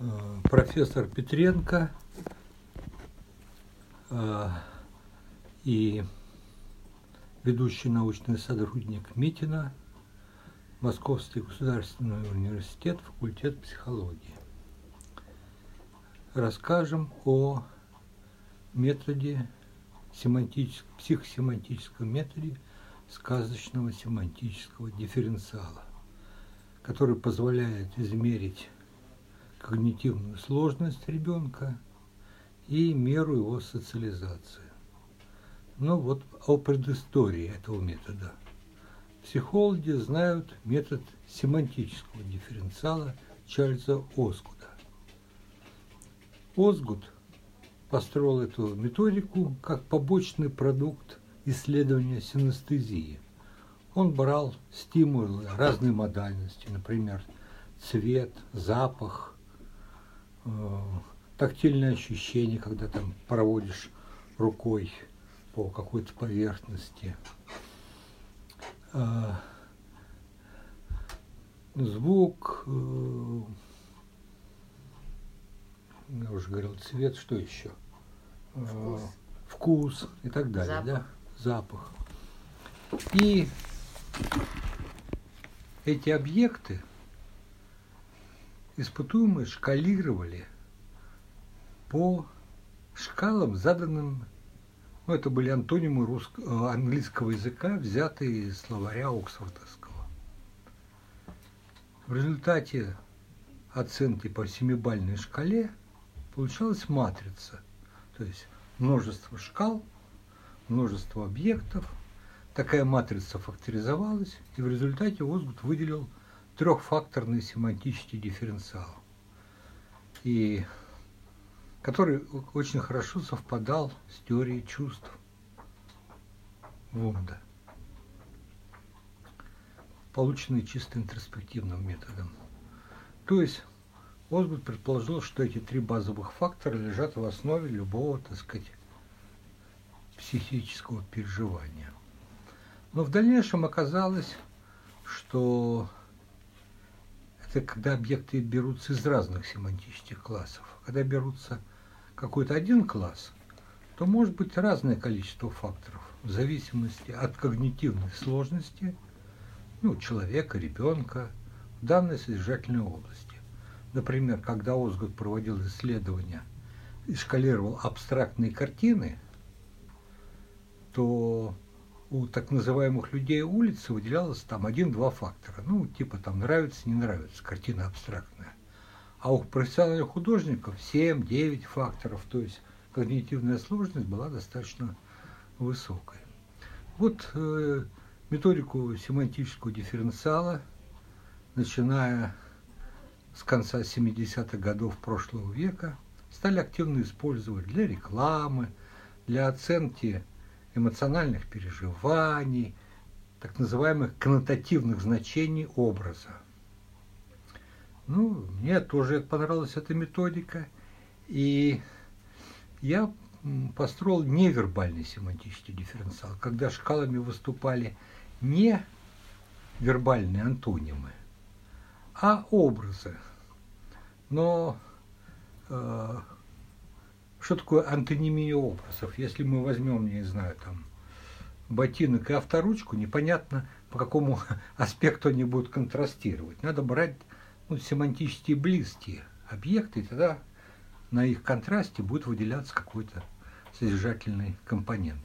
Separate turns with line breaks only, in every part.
э, профессор Петренко э, и ведущий научный сотрудник Митина, Московский государственный университет, факультет психологии. Расскажем о методе семантическом, психосемантическом методе сказочного семантического дифференциала, который позволяет измерить когнитивную сложность ребенка и меру его социализации. Ну вот о предыстории этого метода. Психологи знают метод семантического дифференциала Чарльза Оскуда. Озгуд построил эту методику как побочный продукт исследования синестезии. Он брал стимулы разной модальности, например, цвет, запах, тактильное ощущение, когда там проводишь рукой по какой-то поверхности. А, звук, э, я уже говорил, цвет, что еще?
Вкус,
Вкус и так далее,
Запах.
да? Запах. И эти объекты испытуемые шкалировали по шкалам, заданным ну, это были антонимы русск- э, английского языка, взятые из словаря Оксфордовского. В результате оценки по семибальной шкале получалась матрица, то есть множество шкал, множество объектов. Такая матрица факторизовалась, и в результате Озгут выделил трехфакторный семантический дифференциал. И который очень хорошо совпадал с теорией чувств Вунда, полученный чисто интроспективным методом. То есть Осгуд предположил, что эти три базовых фактора лежат в основе любого, так сказать, психического переживания. Но в дальнейшем оказалось, что это когда объекты берутся из разных семантических классов. Когда берутся какой-то один класс, то может быть разное количество факторов в зависимости от когнитивной сложности ну, человека, ребенка в данной содержательной области. Например, когда Озгуд проводил исследования и шкалировал абстрактные картины, то у так называемых людей улицы выделялось там один-два фактора. Ну, типа там нравится, не нравится, картина абстрактная. А у профессиональных художников 7-9 факторов, то есть когнитивная сложность была достаточно высокой. Вот э, методику семантического дифференциала, начиная с конца 70-х годов прошлого века, стали активно использовать для рекламы, для оценки эмоциональных переживаний, так называемых коннотативных значений образа. Ну, мне тоже понравилась эта методика, и я построил невербальный семантический дифференциал, когда шкалами выступали не вербальные антонимы, а образы. Но э, что такое антонимия образов? Если мы возьмем, не знаю, там, ботинок и авторучку, непонятно, по какому аспекту они будут контрастировать. Надо брать ну, семантически близкие объекты, и тогда на их контрасте будет выделяться какой-то содержательный компонент.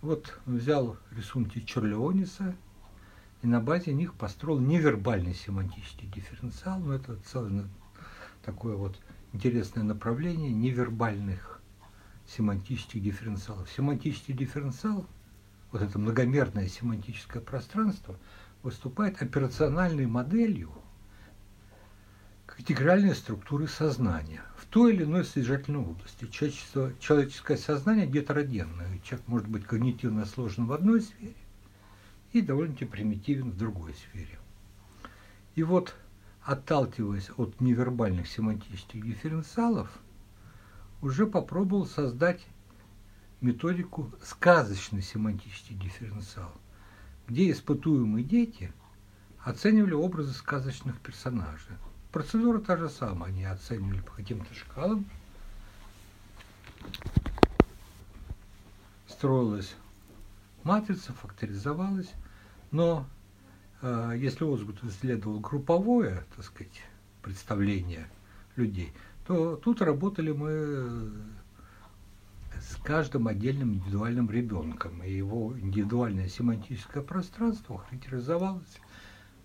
Вот взял рисунки Черлеониса и на базе них построил невербальный семантический дифференциал. Но это целое такое вот интересное направление невербальных семантических дифференциалов. Семантический дифференциал, вот это многомерное семантическое пространство, выступает операциональной моделью интегральной структуры сознания в той или иной содержательной области. Человечество, человеческое сознание гетерогенное. Человек может быть когнитивно сложен в одной сфере и довольно-таки примитивен в другой сфере. И вот, отталкиваясь от невербальных семантических дифференциалов, уже попробовал создать методику сказочный семантический дифференциал, где испытуемые дети оценивали образы сказочных персонажей. Процедура та же самая, они оценивали по каким-то шкалам. Строилась матрица, факторизовалась, но если Озгут исследовал групповое, так сказать, представление людей, то тут работали мы с каждым отдельным индивидуальным ребенком, и его индивидуальное семантическое пространство характеризовалось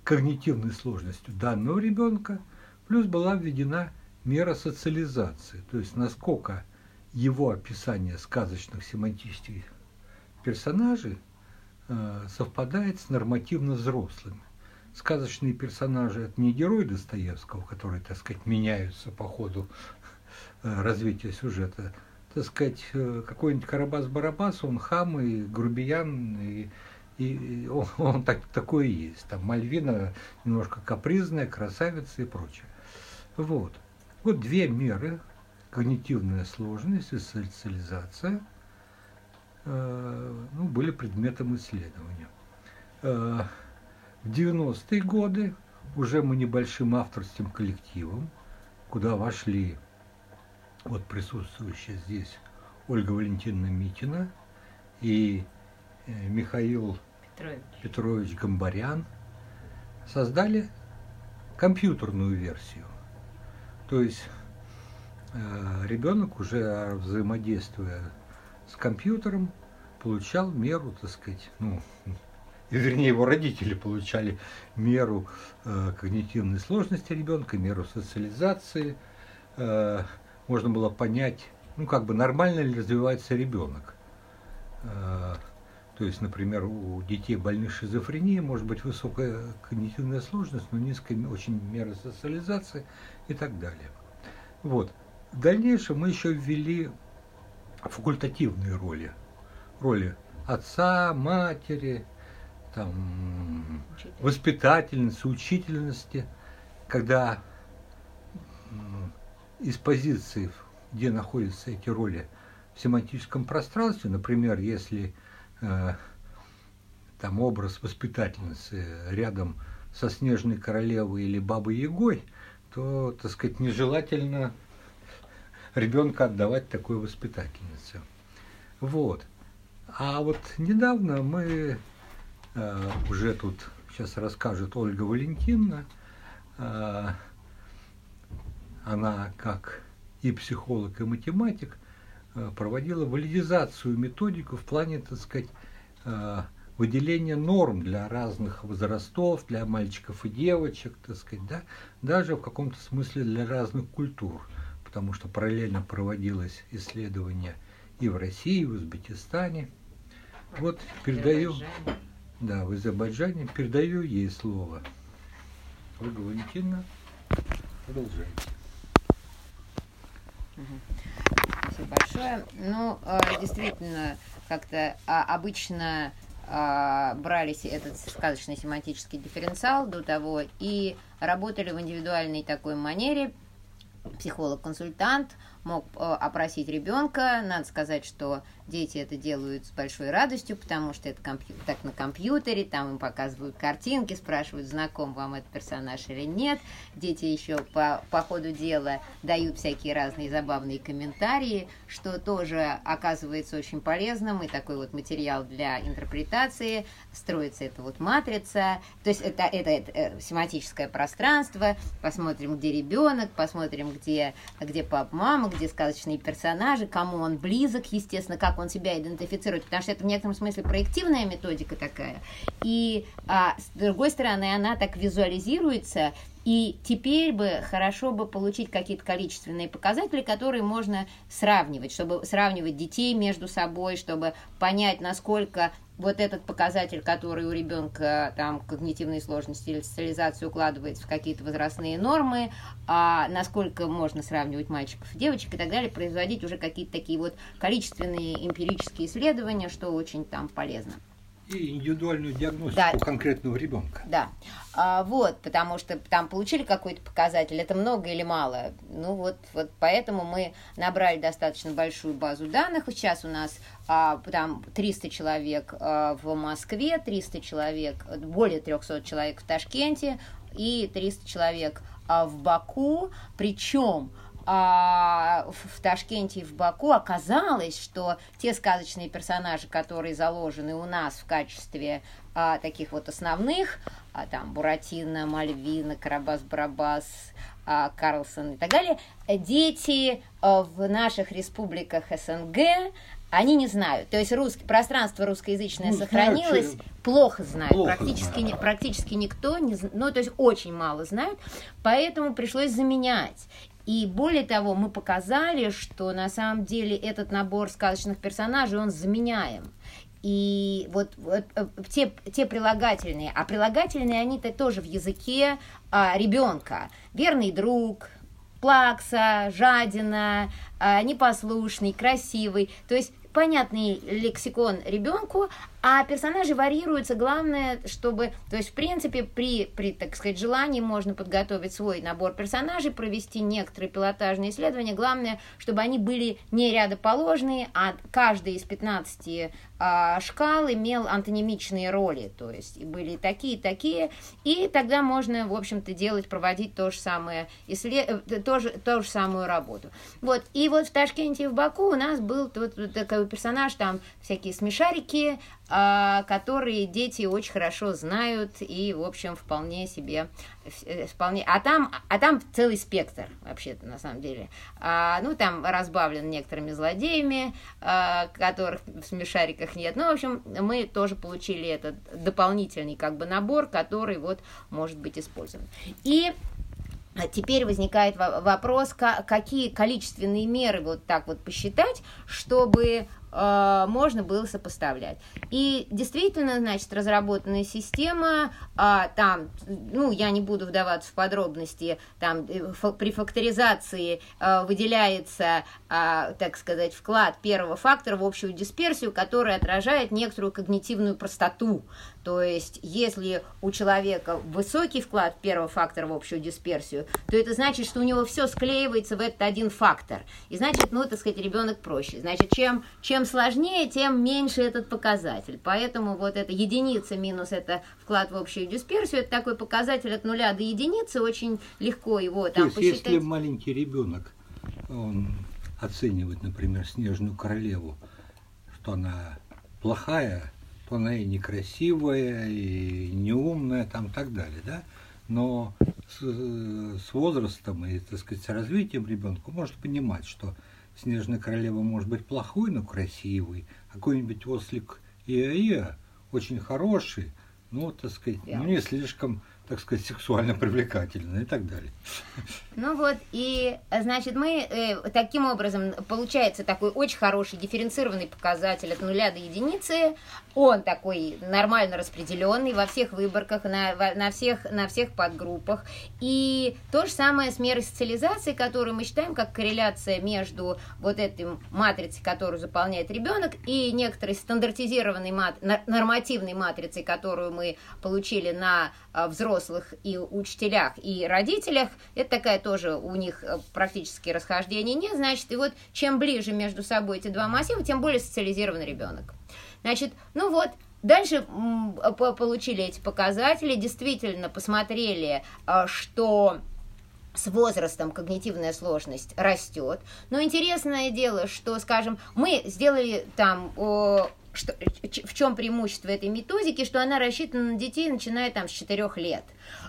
когнитивной сложностью данного ребенка, плюс была введена мера социализации, то есть насколько его описание сказочных семантических персонажей совпадает с нормативно взрослыми. Сказочные персонажи – это не герои Достоевского, которые, так сказать, меняются по ходу э, развития сюжета. Так сказать, э, какой-нибудь Карабас-Барабас, он хам и грубиян, и и он, он так, такой и есть. Там Мальвина немножко капризная, красавица и прочее. Вот. Вот две меры. Когнитивная сложность и социализация э, ну, были предметом исследования. Э, в 90-е годы уже мы небольшим авторским коллективом, куда вошли вот присутствующая здесь Ольга Валентиновна Митина и Э, Михаил Петрович. Петрович Гамбарян создали компьютерную версию. То есть э, ребенок уже взаимодействуя с компьютером получал меру, так сказать, ну, вернее, его родители получали меру э, когнитивной сложности ребенка, меру социализации. Э, можно было понять, ну, как бы нормально ли развивается ребенок. Э, то есть, например, у детей больных шизофренией может быть высокая когнитивная сложность, но низкая очень мера социализации и так далее. Вот. В дальнейшем мы еще ввели факультативные роли. Роли отца, матери, там, воспитательницы, учительности, когда из позиции, где находятся эти роли в семантическом пространстве, например, если Э, там образ воспитательницы рядом со Снежной Королевой или Бабой Ягой, то, так сказать, нежелательно ребенка отдавать такой воспитательнице. Вот. А вот недавно мы э, уже тут сейчас расскажет Ольга Валентиновна, э, она как и психолог, и математик, Э, проводила валидизацию методику в плане, так сказать, э, выделения норм для разных возрастов, для мальчиков и девочек, так сказать, да, даже в каком-то смысле для разных культур, потому что параллельно проводилось исследование и в России, и в Узбекистане. Вот передаю, да, в Азербайджане, передаю ей слово. Ольга Валентиновна, продолжайте.
Спасибо большое. Ну, э, действительно, как-то а, обычно а, брались этот сказочный семантический дифференциал до того и работали в индивидуальной такой манере, психолог-консультант мог э, опросить ребенка. Надо сказать, что дети это делают с большой радостью, потому что это компью- так на компьютере, там им показывают картинки, спрашивают, знаком вам этот персонаж или нет. Дети еще по, по ходу дела дают всякие разные забавные комментарии, что тоже оказывается очень полезным, и такой вот материал для интерпретации. Строится эта вот матрица, то есть это, это, это э, семантическое пространство, посмотрим, где ребенок, посмотрим, где, где папа, мама, где сказочные персонажи, кому он близок, естественно, как он себя идентифицирует, потому что это в некотором смысле проективная методика такая. И а, с другой стороны, она так визуализируется, и теперь бы хорошо бы получить какие-то количественные показатели, которые можно сравнивать, чтобы сравнивать детей между собой, чтобы понять, насколько вот этот показатель, который у ребенка там когнитивные сложности или социализации укладывается в какие-то возрастные нормы, а насколько можно сравнивать мальчиков и девочек и так далее, производить уже какие-то такие вот количественные эмпирические исследования, что очень там полезно
и индивидуальную диагностику да. конкретного ребенка.
Да, а, вот, потому что там получили какой-то показатель, это много или мало. Ну вот, вот поэтому мы набрали достаточно большую базу данных. Сейчас у нас а, там 300 человек а, в Москве, 300 человек, более 300 человек в Ташкенте и 300 человек а, в Баку, причем а, в Ташкенте и в Баку оказалось, что те сказочные персонажи, которые заложены у нас в качестве а, таких вот основных, а, там Буратино, Мальвина, Карабас-Барабас, а, Карлсон и так далее, дети а, в наших республиках СНГ, они не знают. То есть русский, пространство русскоязычное ну, сохранилось, знаю, плохо знают. Плохо практически, знаю. практически никто не ну, то есть очень мало знают, поэтому пришлось заменять. И более того, мы показали, что на самом деле этот набор сказочных персонажей, он заменяем. И вот, вот э, те, те прилагательные, а прилагательные они-то тоже в языке а, ребенка. Верный друг, плакса, жадина, а, непослушный, красивый. То есть понятный лексикон ребенку, а персонажи варьируются, главное, чтобы, то есть, в принципе, при, при, так сказать, желании можно подготовить свой набор персонажей, провести некоторые пилотажные исследования, главное, чтобы они были не рядоположные, а каждый из 15 а, шкал имел антонимичные роли, то есть и были такие, такие, и тогда можно, в общем-то, делать, проводить то же самое, исслед... Э, то же, ту же самую работу. Вот, и вот в Ташкенте и в Баку у нас был тот, такой персонаж, там всякие смешарики, которые дети очень хорошо знают и, в общем, вполне себе, э, вполне, а там, а там целый спектр, вообще-то, на самом деле. А, ну, там разбавлен некоторыми злодеями, а, которых в смешариках нет. Ну, в общем, мы тоже получили этот дополнительный, как бы, набор, который, вот, может быть использован. И Теперь возникает вопрос, какие количественные меры вот так вот посчитать, чтобы э, можно было сопоставлять. И действительно, значит, разработанная система, э, там, ну, я не буду вдаваться в подробности, там э, при факторизации э, выделяется, э, так сказать, вклад первого фактора в общую дисперсию, который отражает некоторую когнитивную простоту. То есть, если у человека высокий вклад первого фактора в общую дисперсию, то это значит, что у него все склеивается в этот один фактор. И значит, ну, так сказать, ребенок проще. Значит, чем, чем сложнее, тем меньше этот показатель. Поэтому вот эта единица минус это вклад в общую дисперсию, это такой показатель от нуля до единицы, очень легко его там
то есть, посчитать. если маленький ребенок, он оценивает, например, снежную королеву, что она плохая, то она и некрасивая, и неумная, там, так далее, да? Но с, с возрастом и, так сказать, с развитием ребенка может понимать, что Снежная королева может быть плохой, но красивый, а какой-нибудь ослик Иаия очень хороший, ну, так сказать, yeah. ну, не слишком так сказать, сексуально привлекательно и так далее.
Ну вот, и, значит, мы э, таким образом, получается такой очень хороший дифференцированный показатель от нуля до единицы, он такой нормально распределенный во всех выборках, на, на, всех, на всех подгруппах, и то же самое с мерой социализации, которую мы считаем как корреляция между вот этой матрицей, которую заполняет ребенок, и некоторой стандартизированной мат, нормативной матрицей, которую мы получили на а, взрослых и учителях, и родителях, это такая тоже у них э, практически расхождения нет, значит, и вот чем ближе между собой эти два массива, тем более социализированный ребенок. Значит, ну вот, Дальше получили эти показатели, действительно посмотрели, а, что с возрастом когнитивная сложность растет. Но интересное дело, что, скажем, мы сделали там что, в чем преимущество этой методики, что она рассчитана на детей, начиная там с 4 лет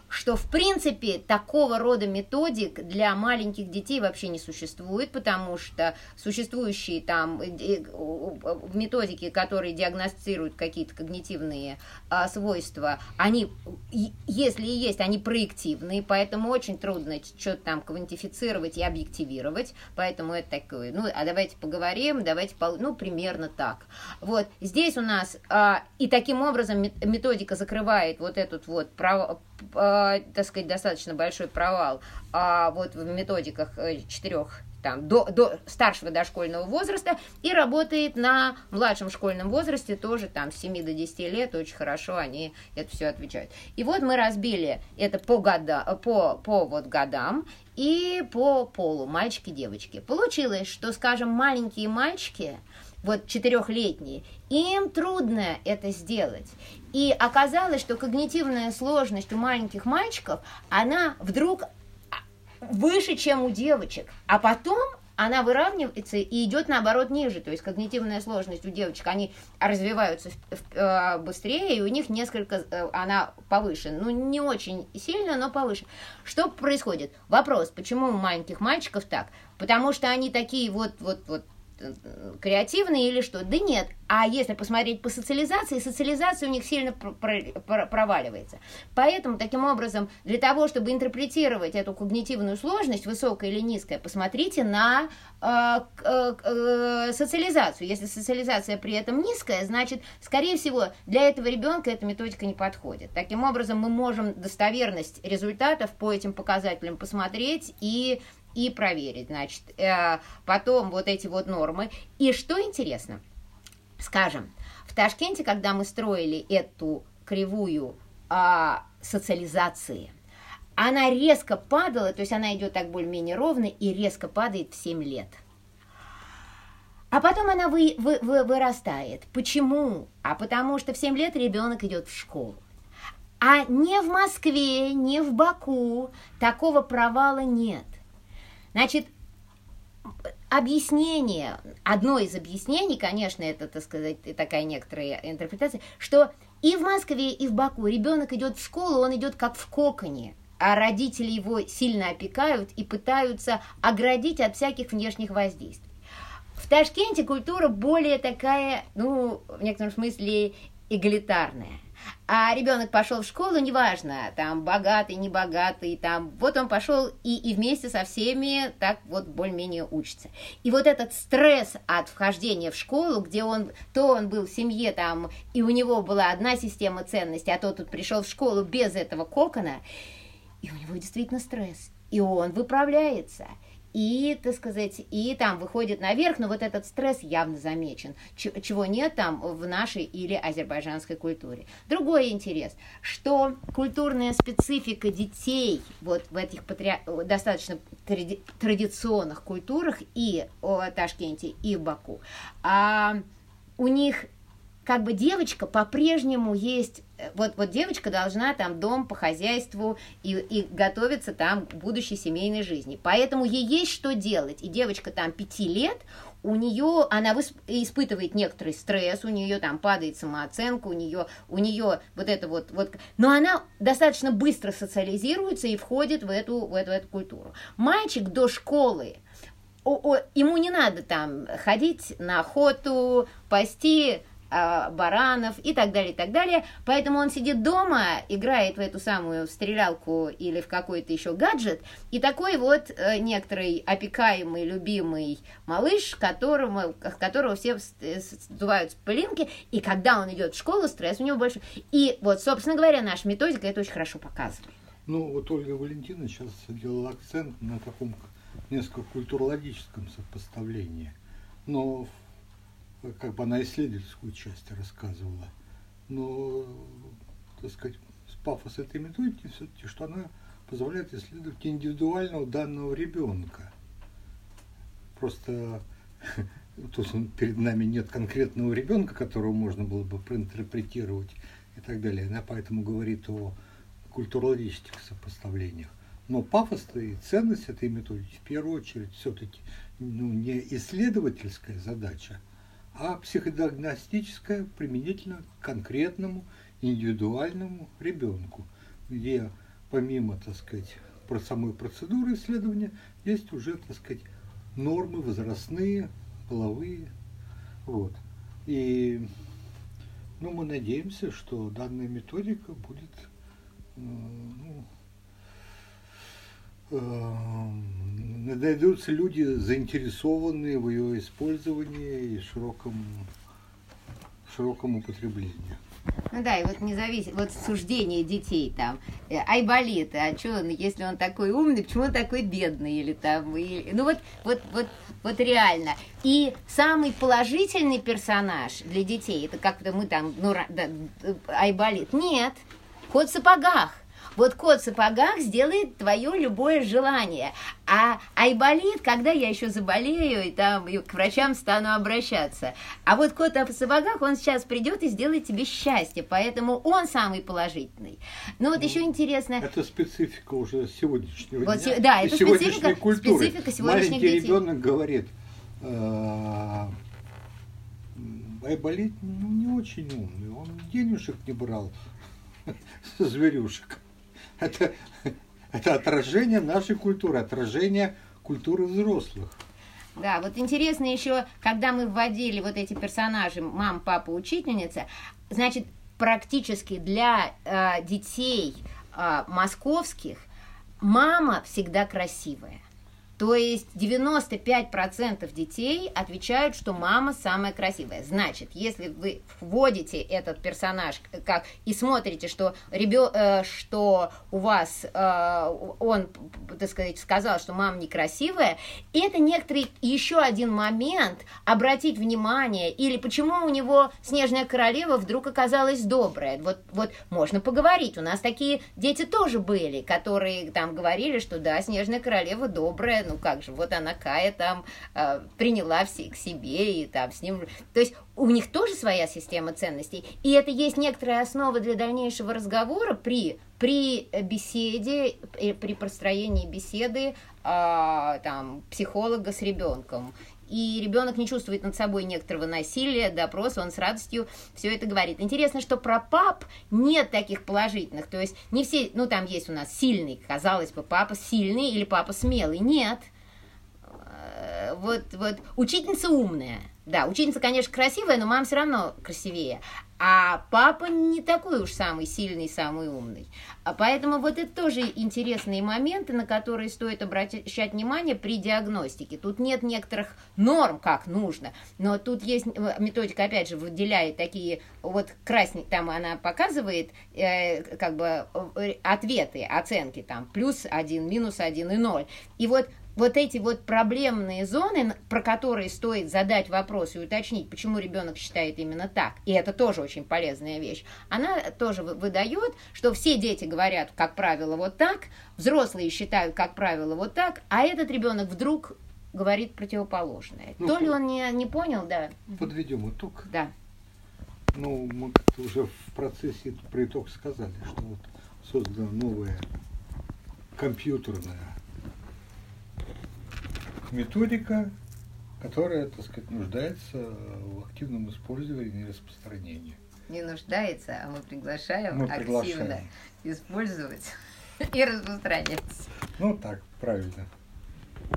что в принципе такого рода методик для маленьких детей вообще не существует, потому что существующие там э, э, методики, которые диагностируют какие-то когнитивные а, свойства, они, если и есть, они проективные, поэтому очень трудно что-то там квантифицировать и объективировать, поэтому это такое, ну, а давайте поговорим, давайте, ну, примерно так. Вот, здесь у нас, а, и таким образом методика закрывает вот этот вот э, так сказать, достаточно большой провал а вот в методиках э, четырех там, до, до старшего дошкольного возраста и работает на младшем школьном возрасте тоже там с 7 до 10 лет, очень хорошо они это все отвечают. И вот мы разбили это по, года, по, по вот годам и по полу, мальчики, девочки. Получилось, что, скажем, маленькие мальчики, вот четырехлетние, им трудно это сделать. И оказалось, что когнитивная сложность у маленьких мальчиков, она вдруг выше, чем у девочек. А потом она выравнивается и идет наоборот ниже. То есть когнитивная сложность у девочек, они развиваются э, быстрее, и у них несколько, э, она повыше. Ну, не очень сильно, но повыше. Что происходит? Вопрос, почему у маленьких мальчиков так? Потому что они такие вот, вот, вот креативные или что? Да нет. А если посмотреть по социализации, социализация у них сильно проваливается. Поэтому, таким образом, для того, чтобы интерпретировать эту когнитивную сложность, высокая или низкая, посмотрите на э, э, э, социализацию. Если социализация при этом низкая, значит, скорее всего, для этого ребенка эта методика не подходит. Таким образом, мы можем достоверность результатов по этим показателям посмотреть и и проверить, значит, э, потом вот эти вот нормы. И что интересно, скажем, в Ташкенте, когда мы строили эту кривую э, социализации, она резко падала, то есть она идет так более-менее ровно и резко падает в 7 лет. А потом она вы, вы, вы, вырастает. Почему? А потому что в 7 лет ребенок идет в школу. А не в Москве, не в Баку такого провала нет. Значит, объяснение, одно из объяснений, конечно, это, так сказать, такая некоторая интерпретация, что и в Москве, и в Баку ребенок идет в школу, он идет как в коконе, а родители его сильно опекают и пытаются оградить от всяких внешних воздействий. В Ташкенте культура более такая, ну, в некотором смысле, эгалитарная. А ребенок пошел в школу, неважно, там богатый, небогатый, там вот он пошел и, и вместе со всеми так вот более-менее учится. И вот этот стресс от вхождения в школу, где он, то он был в семье там, и у него была одна система ценностей, а то тут пришел в школу без этого кокона, и у него действительно стресс, и он выправляется – и, так сказать, и там выходит наверх, но вот этот стресс явно замечен, чего нет там в нашей или азербайджанской культуре. Другой интерес, что культурная специфика детей вот в этих патри... достаточно тради... традиционных культурах и о Ташкенте, и в Баку, а у них как бы девочка по-прежнему есть, э, вот, вот девочка должна там дом по хозяйству и, и готовиться там к будущей семейной жизни. Поэтому ей есть что делать. И девочка там пяти лет, у нее, она испытывает некоторый стресс, у нее там падает самооценка, у нее, у нее вот это вот, вот, но она достаточно быстро социализируется и входит в эту, в эту, в эту культуру. Мальчик до школы, о, о, ему не надо там ходить на охоту, пасти а, баранов и так далее, и так далее. Поэтому он сидит дома, играет в эту самую стрелялку или в какой-то еще гаджет, и такой вот э, некоторый опекаемый, любимый малыш, которому, которого все э, сдувают пылинки, и когда он идет в школу, стресс у него больше. И вот, собственно говоря, наша методика это очень хорошо показывает.
Ну, вот Ольга Валентина сейчас делала акцент на таком несколько культурологическом сопоставлении. Но как бы она исследовательскую часть рассказывала. Но, так сказать, пафос этой методики все-таки, что она позволяет исследовать индивидуального данного ребенка. Просто тут перед нами нет конкретного ребенка, которого можно было бы проинтерпретировать и так далее. Она поэтому говорит о культурологических сопоставлениях. Но пафос и ценность этой методики в первую очередь все-таки ну, не исследовательская задача, а психодиагностическое применительно к конкретному индивидуальному ребенку, где помимо, так сказать, про самой процедуры исследования есть уже, так сказать, нормы возрастные, половые. Вот. И ну, мы надеемся, что данная методика будет ну, Эм, найдутся люди, заинтересованные в ее использовании и широком, широком употреблении.
Ну да, и вот не зависит, вот суждение детей там, э, Айболит, а что он, если он такой умный, почему он такой бедный, или там, или, ну вот, вот, вот, вот реально. И самый положительный персонаж для детей, это как-то мы там, ну, да, Айболит, нет, кот в сапогах, вот кот в сапогах сделает твое любое желание. А айболит, когда я еще заболею, и там и к врачам стану обращаться. А вот кот в сапогах, он сейчас придет и сделает тебе счастье, поэтому он самый положительный. Ну вот ну, еще интересно...
Это специфика уже сегодняшнего вот,
дня. Да, это специфика, культуры. специфика сегодняшних
Маленький детей. ребенок говорит, э, Айболит ну, не очень умный, он денежек не брал со зверюшек. Это, это отражение нашей культуры, отражение культуры взрослых.
Да, вот интересно еще, когда мы вводили вот эти персонажи мам, папа, учительница, значит, практически для э, детей э, московских мама всегда красивая. То есть 95% детей отвечают, что мама самая красивая. Значит, если вы вводите этот персонаж как и смотрите, что, ребё, э, что у вас э, он, так сказать, сказал, что мама некрасивая, это некоторый еще один момент обратить внимание, или почему у него снежная королева вдруг оказалась добрая. Вот, вот можно поговорить. У нас такие дети тоже были, которые там говорили, что да, снежная королева добрая, ну как же, вот она Кая там э, приняла все к себе и там с ним... То есть у них тоже своя система ценностей, и это есть некоторая основа для дальнейшего разговора при, при беседе, э, при построении беседы э, там, психолога с ребенком и ребенок не чувствует над собой некоторого насилия, допроса, он с радостью все это говорит. Интересно, что про пап нет таких положительных, то есть не все, ну там есть у нас сильный, казалось бы, папа сильный или папа смелый, нет. Э, вот, вот, учительница умная, да, учительница, конечно, красивая, но мама все равно красивее. А папа не такой уж самый сильный, самый умный. А поэтому вот это тоже интересные моменты, на которые стоит обращать внимание при диагностике. Тут нет некоторых норм, как нужно, но тут есть э, методика, опять же, выделяет такие, вот красный, там она показывает э, как бы э, ответы, оценки, там, плюс один, минус один и ноль. И вот вот эти вот проблемные зоны, про которые стоит задать вопрос и уточнить, почему ребенок считает именно так, и это тоже очень полезная вещь, она тоже выдает, что все дети говорят, как правило, вот так, взрослые считают, как правило, вот так, а этот ребенок вдруг говорит противоположное. Ну, То ли он не, не понял, да.
Подведем итог.
Да.
Ну, мы уже в процессе про итог сказали, что вот создана новая компьютерная методика, которая, так сказать, нуждается в активном использовании и распространении.
Не нуждается, а мы приглашаем мы активно приглашаем. использовать и распространять.
Ну так, правильно.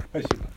Спасибо.